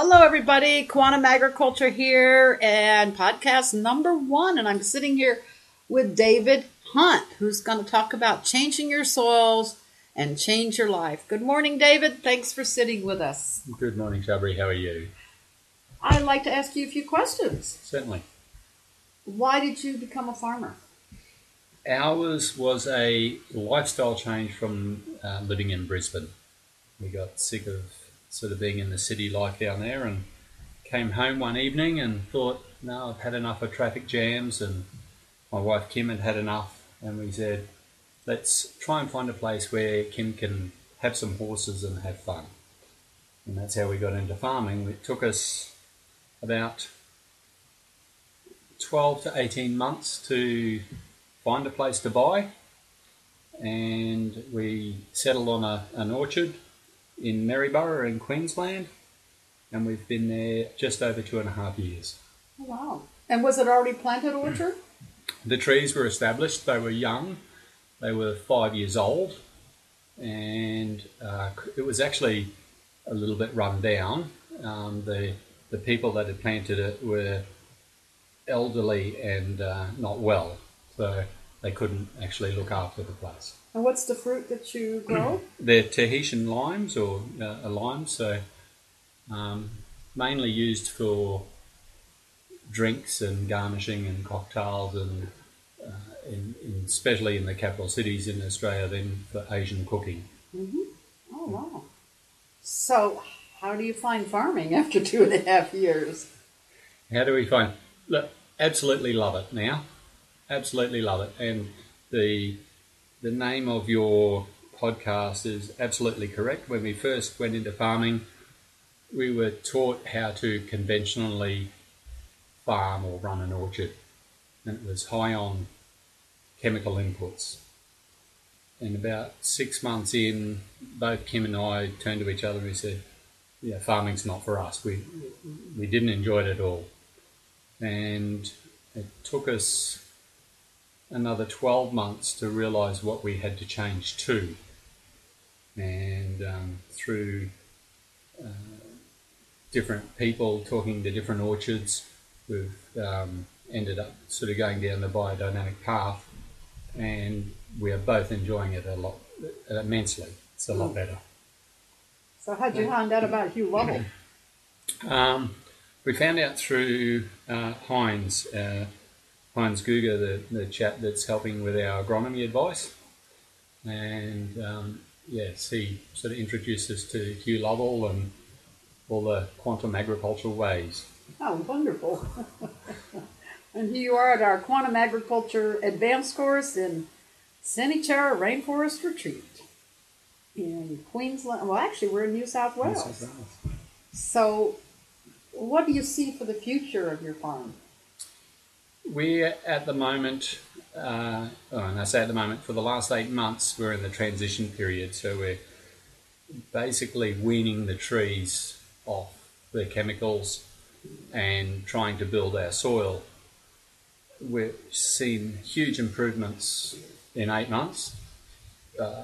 Hello, everybody. Quantum Agriculture here and podcast number one. And I'm sitting here with David Hunt, who's going to talk about changing your soils and change your life. Good morning, David. Thanks for sitting with us. Good morning, Shabri. How are you? I'd like to ask you a few questions. Certainly. Why did you become a farmer? Ours was a lifestyle change from uh, living in Brisbane. We got sick of sort of being in the city life down there and came home one evening and thought, no, I've had enough of traffic jams. And my wife Kim had had enough. And we said, let's try and find a place where Kim can have some horses and have fun. And that's how we got into farming. It took us about 12 to 18 months to find a place to buy. And we settled on a, an orchard in Maryborough in Queensland. And we've been there just over two and a half years. Oh, wow. And was it already planted orchard? The trees were established, they were young, they were five years old, and uh, it was actually a little bit run down. Um, the, the people that had planted it were elderly and uh, not well, so they couldn't actually look after the place. And what's the fruit that you grow? They're Tahitian limes or uh, limes, so um, mainly used for drinks and garnishing and cocktails and uh, in, in, especially in the capital cities in Australia, then for Asian cooking. Mm-hmm. Oh wow! So, how do you find farming after two and a half years? How do we find? Look, absolutely love it now. Absolutely love it, and the the name of your podcast is absolutely correct. When we first went into farming, we were taught how to conventionally farm or run an orchard, and it was high on chemical inputs. And about six months in, both Kim and I turned to each other and we said, "Yeah, farming's not for us. We we didn't enjoy it at all." And it took us another 12 months to realize what we had to change to. And um, through uh, different people talking to different orchards, we've um, ended up sort of going down the biodynamic path, and we are both enjoying it a lot immensely. It's a lot better. So, how'd you find out about Hugh Lovel? Um, we found out through uh, Heinz, uh, Heinz Guger, the, the chap that's helping with our agronomy advice. And um, yes, he sort of introduced us to Hugh Lovel and all the quantum agricultural ways. Oh, wonderful. and here you are at our quantum agriculture advanced course in Sanichara Rainforest Retreat in Queensland. Well, actually, we're in New South Wales. New South Wales. So, what do you see for the future of your farm? We're at the moment, uh, oh, and I say at the moment, for the last eight months, we're in the transition period. So we're basically weaning the trees off the chemicals and trying to build our soil. We've seen huge improvements in eight months. Uh,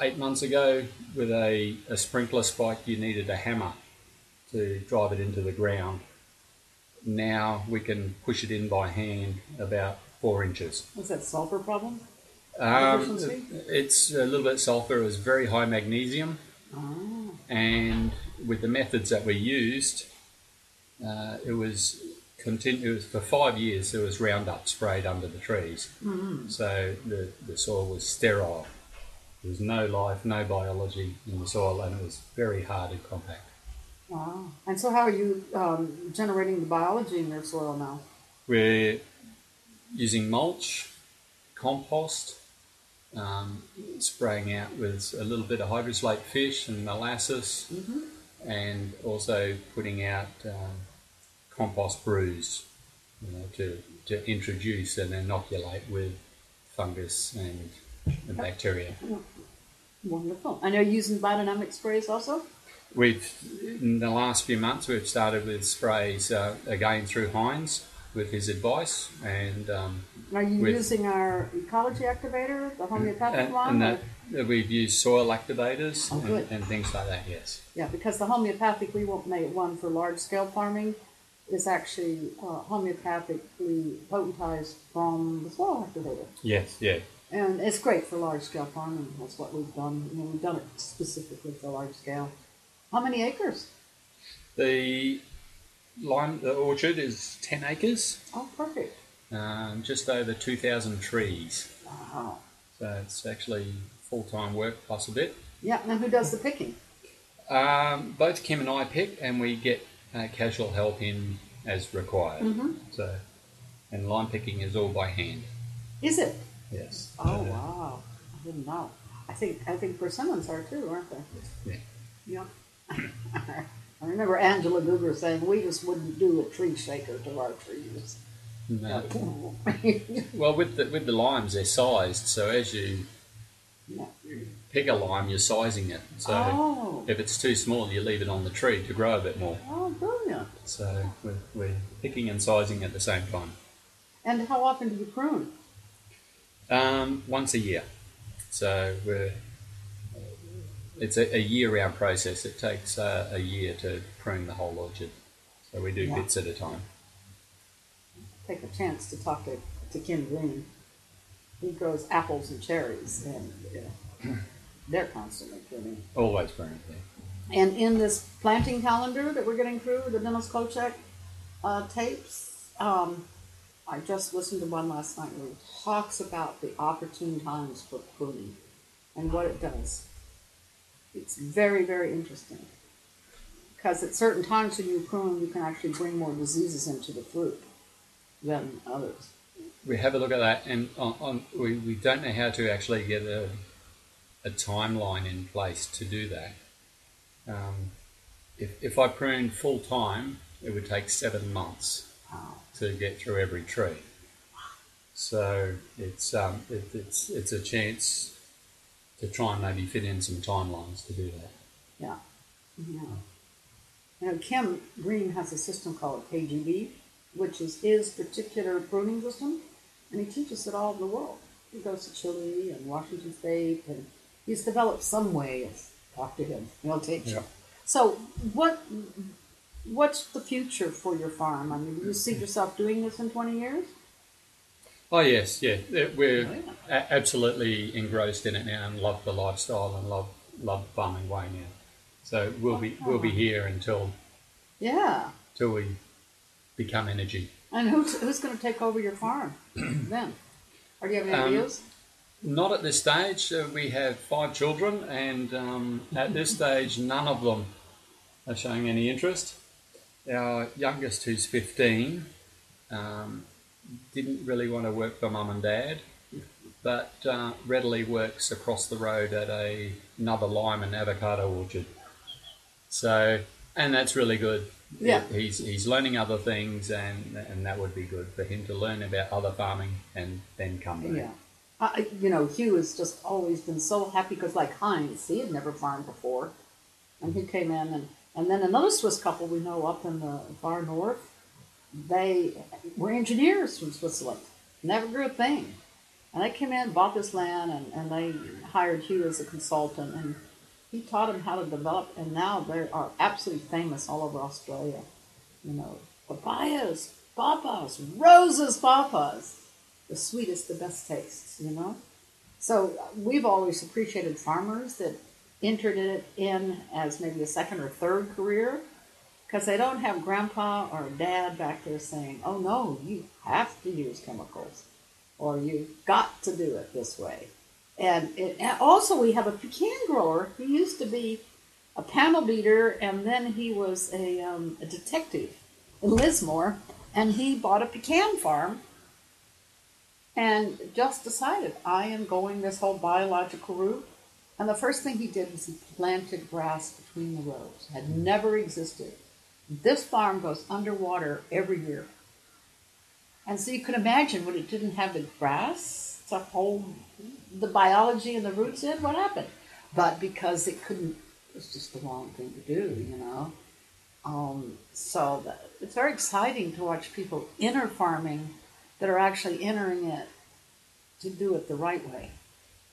eight months ago, with a, a sprinkler spike, you needed a hammer to drive it into the ground now we can push it in by hand about four inches. What's that sulfur problem? Um, it's a little bit sulfur. It was very high magnesium, oh. and with the methods that we used, uh, it was continuous for five years. There was Roundup sprayed under the trees, mm-hmm. so the the soil was sterile. There was no life, no biology in the soil, and it was very hard and compact. Wow. And so, how are you um, generating the biology in your soil now? We're using mulch, compost, um, spraying out with a little bit of hydrolysate fish and molasses, mm-hmm. and also putting out um, compost brews you know, to, to introduce and inoculate with fungus and, and bacteria. Wonderful. And are you using biodynamic sprays also? We've in the last few months we've started with sprays uh, again through Heinz with his advice and. Um, Are you using our ecology activator, the homeopathic and, one? And that, We've used soil activators Oh, and, and things like that. Yes. Yeah, because the homeopathic we won't make one for large scale farming is actually uh, homeopathically potentized from the soil activator. Yes. Yeah. And it's great for large scale farming. That's what we've done. You know, we've done it specifically for large scale. How many acres? The lime the orchard is ten acres, Oh, perfect. um, just over two thousand trees. Wow. So it's actually full time work plus a bit. Yeah, and who does the picking? Um, both Kim and I pick, and we get uh, casual help in as required. Mhm. So, and lime picking is all by hand. Is it? Yes. Oh, Uh, wow. I didn't know. I think I think persimmons are too, aren't they? Yeah. Yeah. I remember Angela Guger saying we just wouldn't do a tree shaker to our trees. No. Well, with the with the limes, they're sized. So as you pick a lime, you're sizing it. So oh, if it's too small, you leave it on the tree to grow a bit more. oh, brilliant. So we're, we're picking and sizing at the same time. And how often do you prune? Um, once a year. So we're it's a, a year-round process. It takes uh, a year to prune the whole orchard. So we do Yeah. bits at a time. Take a chance to talk to, to Kym Green. He grows apples and cherries, and they're constantly pruning. Always pruning. Yeah. And in this planting calendar that we're getting through, the Dennis Klocek uh, tapes, um, I just listened to one last night where he talks about the opportune times for pruning and what it does. It's very, very interesting. Because at certain times when you prune, you can actually bring more diseases into the fruit than others. we have a look at that, and on, on, we, we don't know how to actually get a, a timeline in place to do that. Um, if, if I pruned full time, it would take seven months Wow. to get through every tree. So it's um, it, it's it's a chance to try and maybe fit in some timelines to do that. Yeah. Yeah. You know, Kym Green has a system called KGB, which is his particular pruning system, and he teaches it all over the world. He goes to Chile and Washington State, and he's developed some way of talk to him. He'll teach you. So, what what's the future for your farm? I mean, do you see yourself doing this in twenty years? Oh yes, yeah, we're Oh, a- absolutely engrossed in it now and love the lifestyle and love love the farming way now. So we'll be we'll be here until Yeah. till we become energy. And who's who's going to take over your farm then? Do you have any Um. Not at this stage. Uh, we have five children, and um, at this stage, none of them are showing any interest. Our youngest, who's 15, um, didn't really want to work for mum and dad, but uh, readily works across the road at a, another lime and avocado orchard. So, and that's really good. Yeah. He's, he's learning other things, and, and that would be good for him to learn about other farming and then come back. Yeah. I, you know, Hugh has just always been so happy because, like Heinz, he had never farmed before. And he came in, and, and then another Swiss couple we know up in the far north, they were engineers from Switzerland, never grew a thing. And they came in, bought this land, and, and they hired Hugh as a consultant, and he taught them how to develop, and now they are absolutely famous all over Australia. You know, papayas, papas, roses, papas the sweetest, the best tastes, you know? So we've always appreciated farmers that entered it in as maybe a second or third career because they don't have grandpa or dad back there saying, oh no, you have to use chemicals or you've got to do it this way. And, it, and also we have a pecan grower. He used to be a panel beater and then he was a, um, a detective in Lismore and he bought a pecan farm and just decided I am going this whole biological route. And the first thing he did was he planted grass between the rows. Had never existed. This farm goes underwater every year. And so you can imagine when it didn't have the grass to hold the biology and the roots in, what happened? But because it couldn't, it was just the wrong thing to do, you know. Um, so it's very exciting to watch people enter farming that are actually entering it to do it the right way.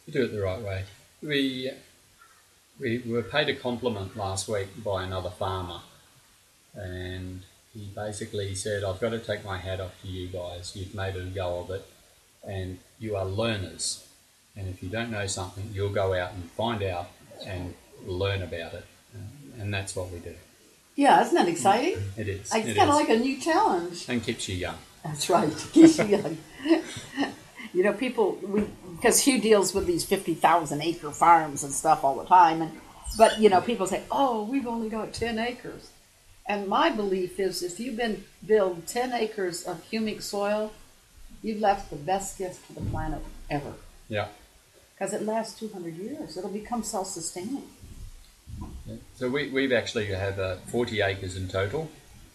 To do it the right way. we we were paid a compliment last week by another farmer, and he basically said, "I've got to take my hat off to you guys. You've made a go of it, and you are learners. And if you don't know something, you'll go out and find out and learn about it, uh, and that's what we do. Yeah, isn't that exciting? It is. It's it kind of like a new challenge. and keeps you young. That's right. Keeps you young. you know, people we because Hugh deals with these fifty thousand acre farms and stuff all the time, and but you know, people say, "Oh, we've only got ten acres," and my belief is, if you've been build ten acres of humic soil, you've left the best gift to the planet ever Yeah. because it lasts two hundred years. It'll become self-sustaining. So we, we've actually have uh, 40 acres in total.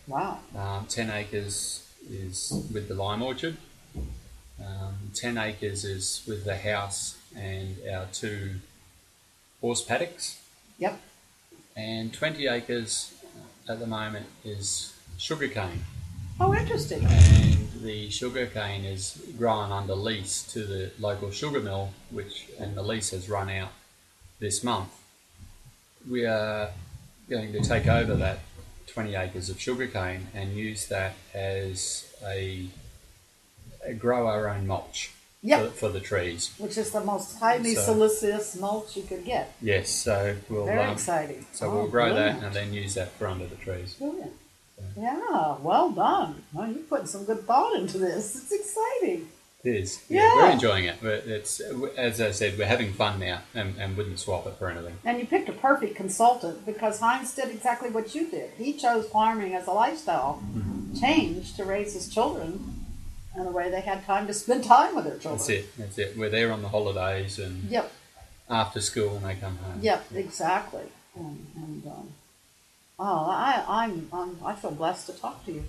Wow. Um, 10 acres is with the lime orchard. Um, 10 acres is with the house and our two horse paddocks. Yep. And 20 acres at the moment is sugarcane. Oh, interesting. And the sugarcane is grown under lease to the local sugar mill, which and the lease has run out this month. We are going to take over that 20 acres of sugarcane and use that as a, a grow our own mulch Yep. for, for the trees. Which is the most highly So- siliceous mulch you could get. Yes, so we'll Very um, exciting. so Oh, we'll grow brilliant. that and then use that for under the trees. Brilliant. Yeah, well done. Well, you're putting some good thought into this. It's exciting. It is. Yeah. we're enjoying it. But It's as I said, we're having fun now, and, and wouldn't swap it for anything. And you picked a perfect consultant because Heinz did exactly what you did. He chose farming as a lifestyle change to raise his children in a way they had time to spend time with their children. That's it. That's it. We're there on the holidays and Yep, after school when they come home. yep, exactly. And, and um, oh, I, I'm, I'm, I feel blessed to talk to you.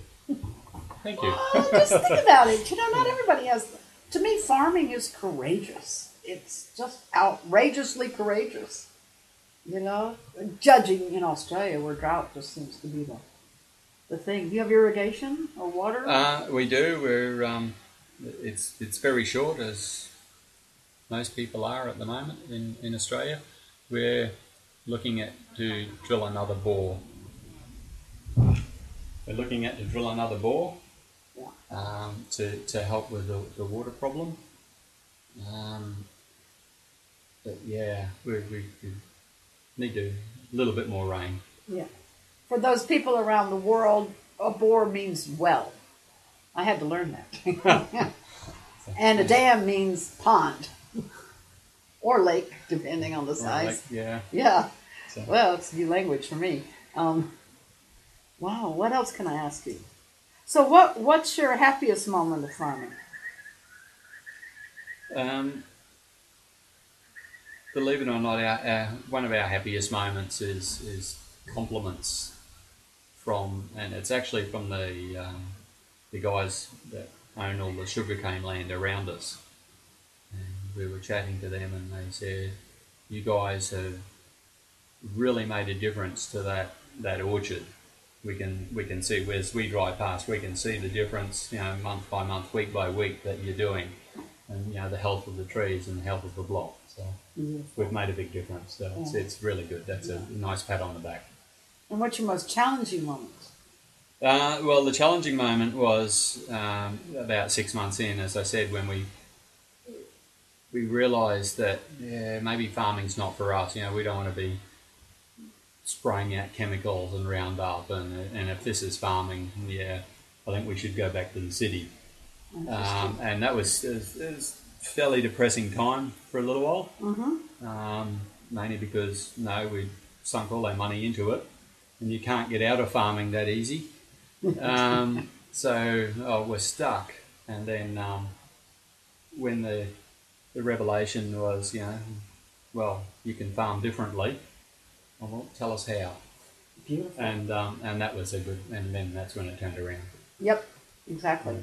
Thank you. Oh, just think about it. You know, not everybody has. To me, farming is courageous. It's just outrageously courageous. You know, judging in Australia where drought just seems to be the the thing. Do you have irrigation or water? Uh, we do. We're um, it's it's very short as most people are at the moment in, in Australia. We're looking at to drill another bore. We're looking at to drill another bore um, to, to help with the, the water problem. Um, but yeah, we, we, we need to, a little bit more rain. yeah. For those people around the world, a bore means well. I had to learn that. and a dam means pond or lake, depending on the size. like- yeah. Yeah. So- Well, it's a new language for me. Um, wow, what else can I ask you? So, what what's your happiest moment of farming? Um, believe it or not, our, our, one of our happiest moments is is compliments from, and it's actually from the um, the guys that own all the sugarcane land around us. And we were chatting to them, and they said, "You guys have really made a difference to that that orchard." We can we can see as we drive past, we can see the difference, you know, month by month, week by week that you're doing and you know the health of the trees and the health of the block. So we've made a big difference. So it's, Yeah. it's really good. That's a nice pat on the back. And what's your most challenging moment? Uh, well, the challenging moment was um, about six months in, as I said, when we we realised that yeah, maybe farming's not for us. You know, we don't want to be spraying out chemicals and Roundup, and and if this is farming, yeah, I think we should go back to the city. Um, and that was, it was, it was a fairly depressing time for a little while. Mm-hmm. um, mainly because no, we sunk all our money into it, and you can't get out of farming that easy. Um, so oh, we're stuck. And then um, when the the revelation was, you know, well, you can farm differently. Well, tell us how. Beautiful. And um, and that was a good. And then that's when it turned around. Yep, exactly.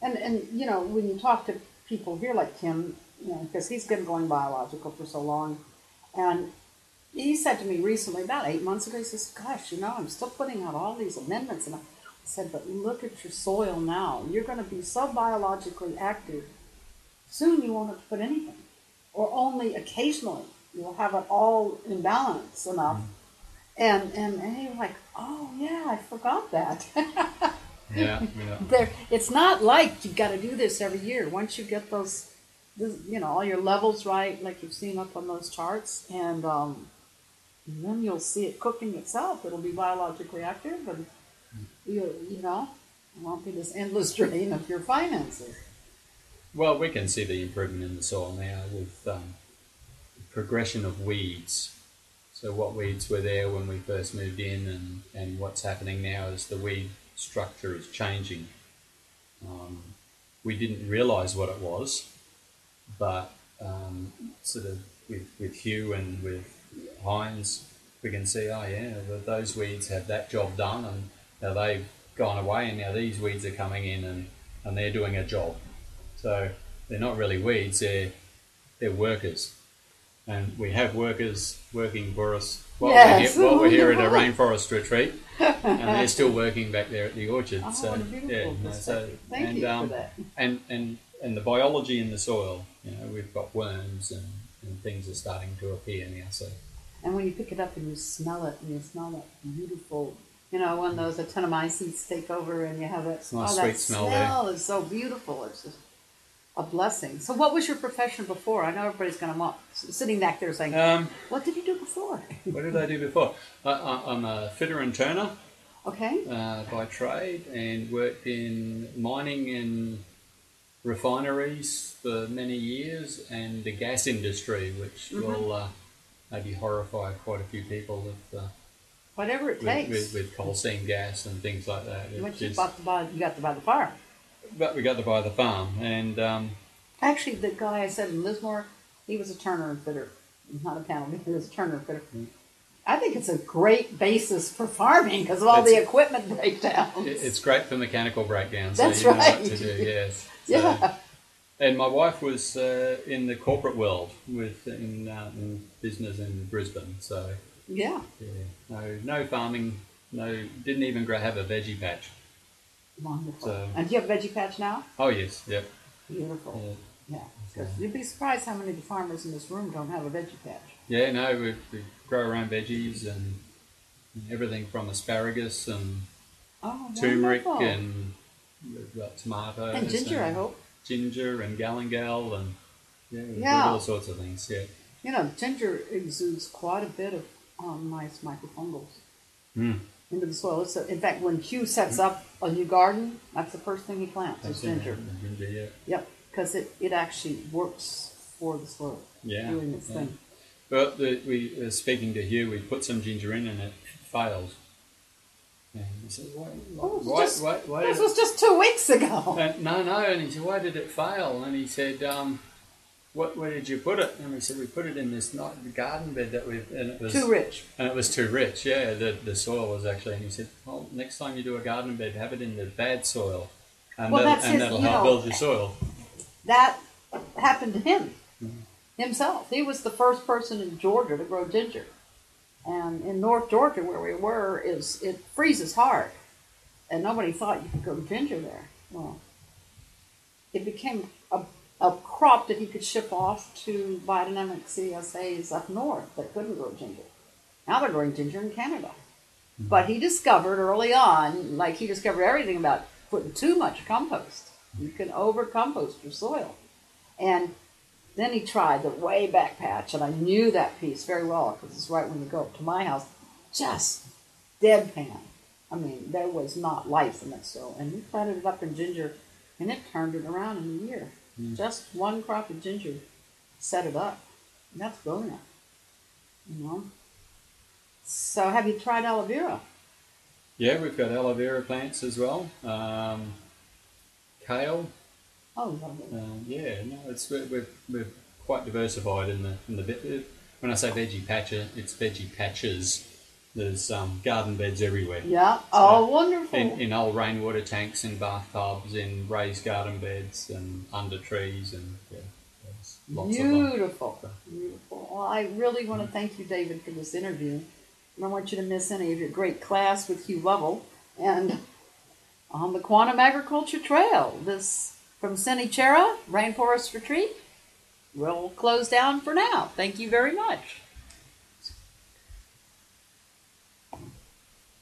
And and you know when you talk to people here like Tim, you know, because he's been going biological for so long, and he said to me recently, about eight months ago, he says, "Gosh, you know, I'm still putting out all these amendments," and I said, "But look at your soil now. You're going to be so biologically active. Soon you won't have to put anything, or only occasionally." you'll have it all in balance enough. And, and and you're like, oh yeah, I forgot that. Yeah, yeah. there, it's not like you've got to do this every year. Once you get those, this, you know, all your levels right, like you've seen up on those charts, and, um, and then you'll see it cooking itself. It'll be biologically active, and you you know, it won't be this endless drain of your finances. Well, we can see the improvement in the soil now with um, progression of weeds. So, what weeds were there when we first moved in, and, and what's happening now is the weed structure is changing. Um, we didn't realise what it was, but um, sort of with, with Hugh and with Heinz, we can see, oh yeah, that those weeds have that job done, and now they've gone away, and now these weeds are coming in, and, and they're doing a job. So they're not really weeds; they're they're workers, and we have workers working for us while, Yes. we're, here, while we're here at a rainforest retreat, and they're still working back there at the orchard. Oh, so what a beautiful yeah, no, so. Thank and you um, for that. and and and the biology in the soil, you know, we've got worms and, and things are starting to appear now. So And when you pick it up and you smell it, and you smell that beautiful, you know, when those actinomycetes take over and you have that, nice oh, that smell smell is so beautiful. It's just a blessing. So, what was your profession before? I know everybody's going to want sitting back there saying, um, "What did you do before?" what did I do before? I, I, I'm a fitter and turner. okay, uh, by trade and worked in mining and refineries for many years and the gas industry, which Mhm. will uh, maybe horrify quite a few people with, uh, whatever it with, takes. with, with coal seam gas and things like that. You is- bought to buy, you got to buy the farm. but we got to buy the farm and um, Actually, the guy I said in Lismore, he was a turner and fitter, not a panel. He was a turner and fitter. Mm. I think it's a great basis for farming because of all the equipment breakdowns. it's great for mechanical breakdowns. That's so right. do, yes. So- yeah. And my wife was uh, in the corporate world with in, uh, in business in Brisbane, so Yeah. Yeah, no, no farming, no, didn't even grow, have a veggie patch. Wonderful. So- and do you have a veggie patch now? Oh yes, yep. Beautiful. Yeah, Yeah. 'Cause you'd be surprised how many of the farmers in this room don't have a veggie patch. yeah no, we, we grow our own veggies and everything from asparagus and Oh, turmeric and we've got tomatoes And ginger, I hope. ginger and galangal and yeah, Yeah. all sorts of things. Yeah, You know, ginger exudes quite a bit of um, nice microfungals mm. into the soil. So, in fact, when Hugh sets up a new garden, that's the first thing he plants is ginger. Ginger, yeah, Yep, because it, it actually works for the soil, yeah. doing its yeah. thing. But the, we uh, speaking to Hugh, we put some ginger in and it fails. And he said, "Why? Oh, why, just- why, why This was just two weeks ago. Uh, no, no. And he said, why did it fail? And he said, um, what, where did you put it? And we said, we put it in this not garden bed that we've, and it was Too rich. and it was too rich. Yeah, the, the soil was actually. And he said, well, next time you do a garden bed, have it in the bad soil, and, Well, that'll, and that'll help build your soil. That happened to him Mm-hmm. himself. He was the first person in Georgia to grow ginger. And in North Georgia, where we were, is it freezes hard, and nobody thought you could grow ginger there. Well, it became a, a crop that he could ship off to biodynamic CSAs up north that couldn't grow ginger. Now they're growing ginger in Canada. Mm-hmm. But he discovered early on, like he discovered everything about putting too much compost. You can over compost your soil. And then he tried the way back patch, and I knew that piece very well because it's right when you go up to my house. Just deadpan. I mean, there was not life in it soil. And he planted it up in ginger, and it turned it around in a year. Just one crop of ginger set it up. And that's brilliant. You know? So, have you tried aloe vera? Yeah, we've got aloe vera plants as well. Um, kale. Oh, lovely. Um, yeah, no, it's we're, we're, we're quite diversified in the in the when I say veggie patcher, it's veggie patches. There's um, garden beds everywhere. Yeah. Oh, wonderful. In, in old rainwater tanks, in bathtubs, in raised garden beds, and under trees, and yeah, of them. Beautiful. Beautiful. Well, I really want to thank you, David, for this interview. I don't want you to miss any of your great class with Hugh Lovel and on the Quantum Agriculture Trail. This from Senichera Rainforest Retreat. we'll close down for now. Thank you very much.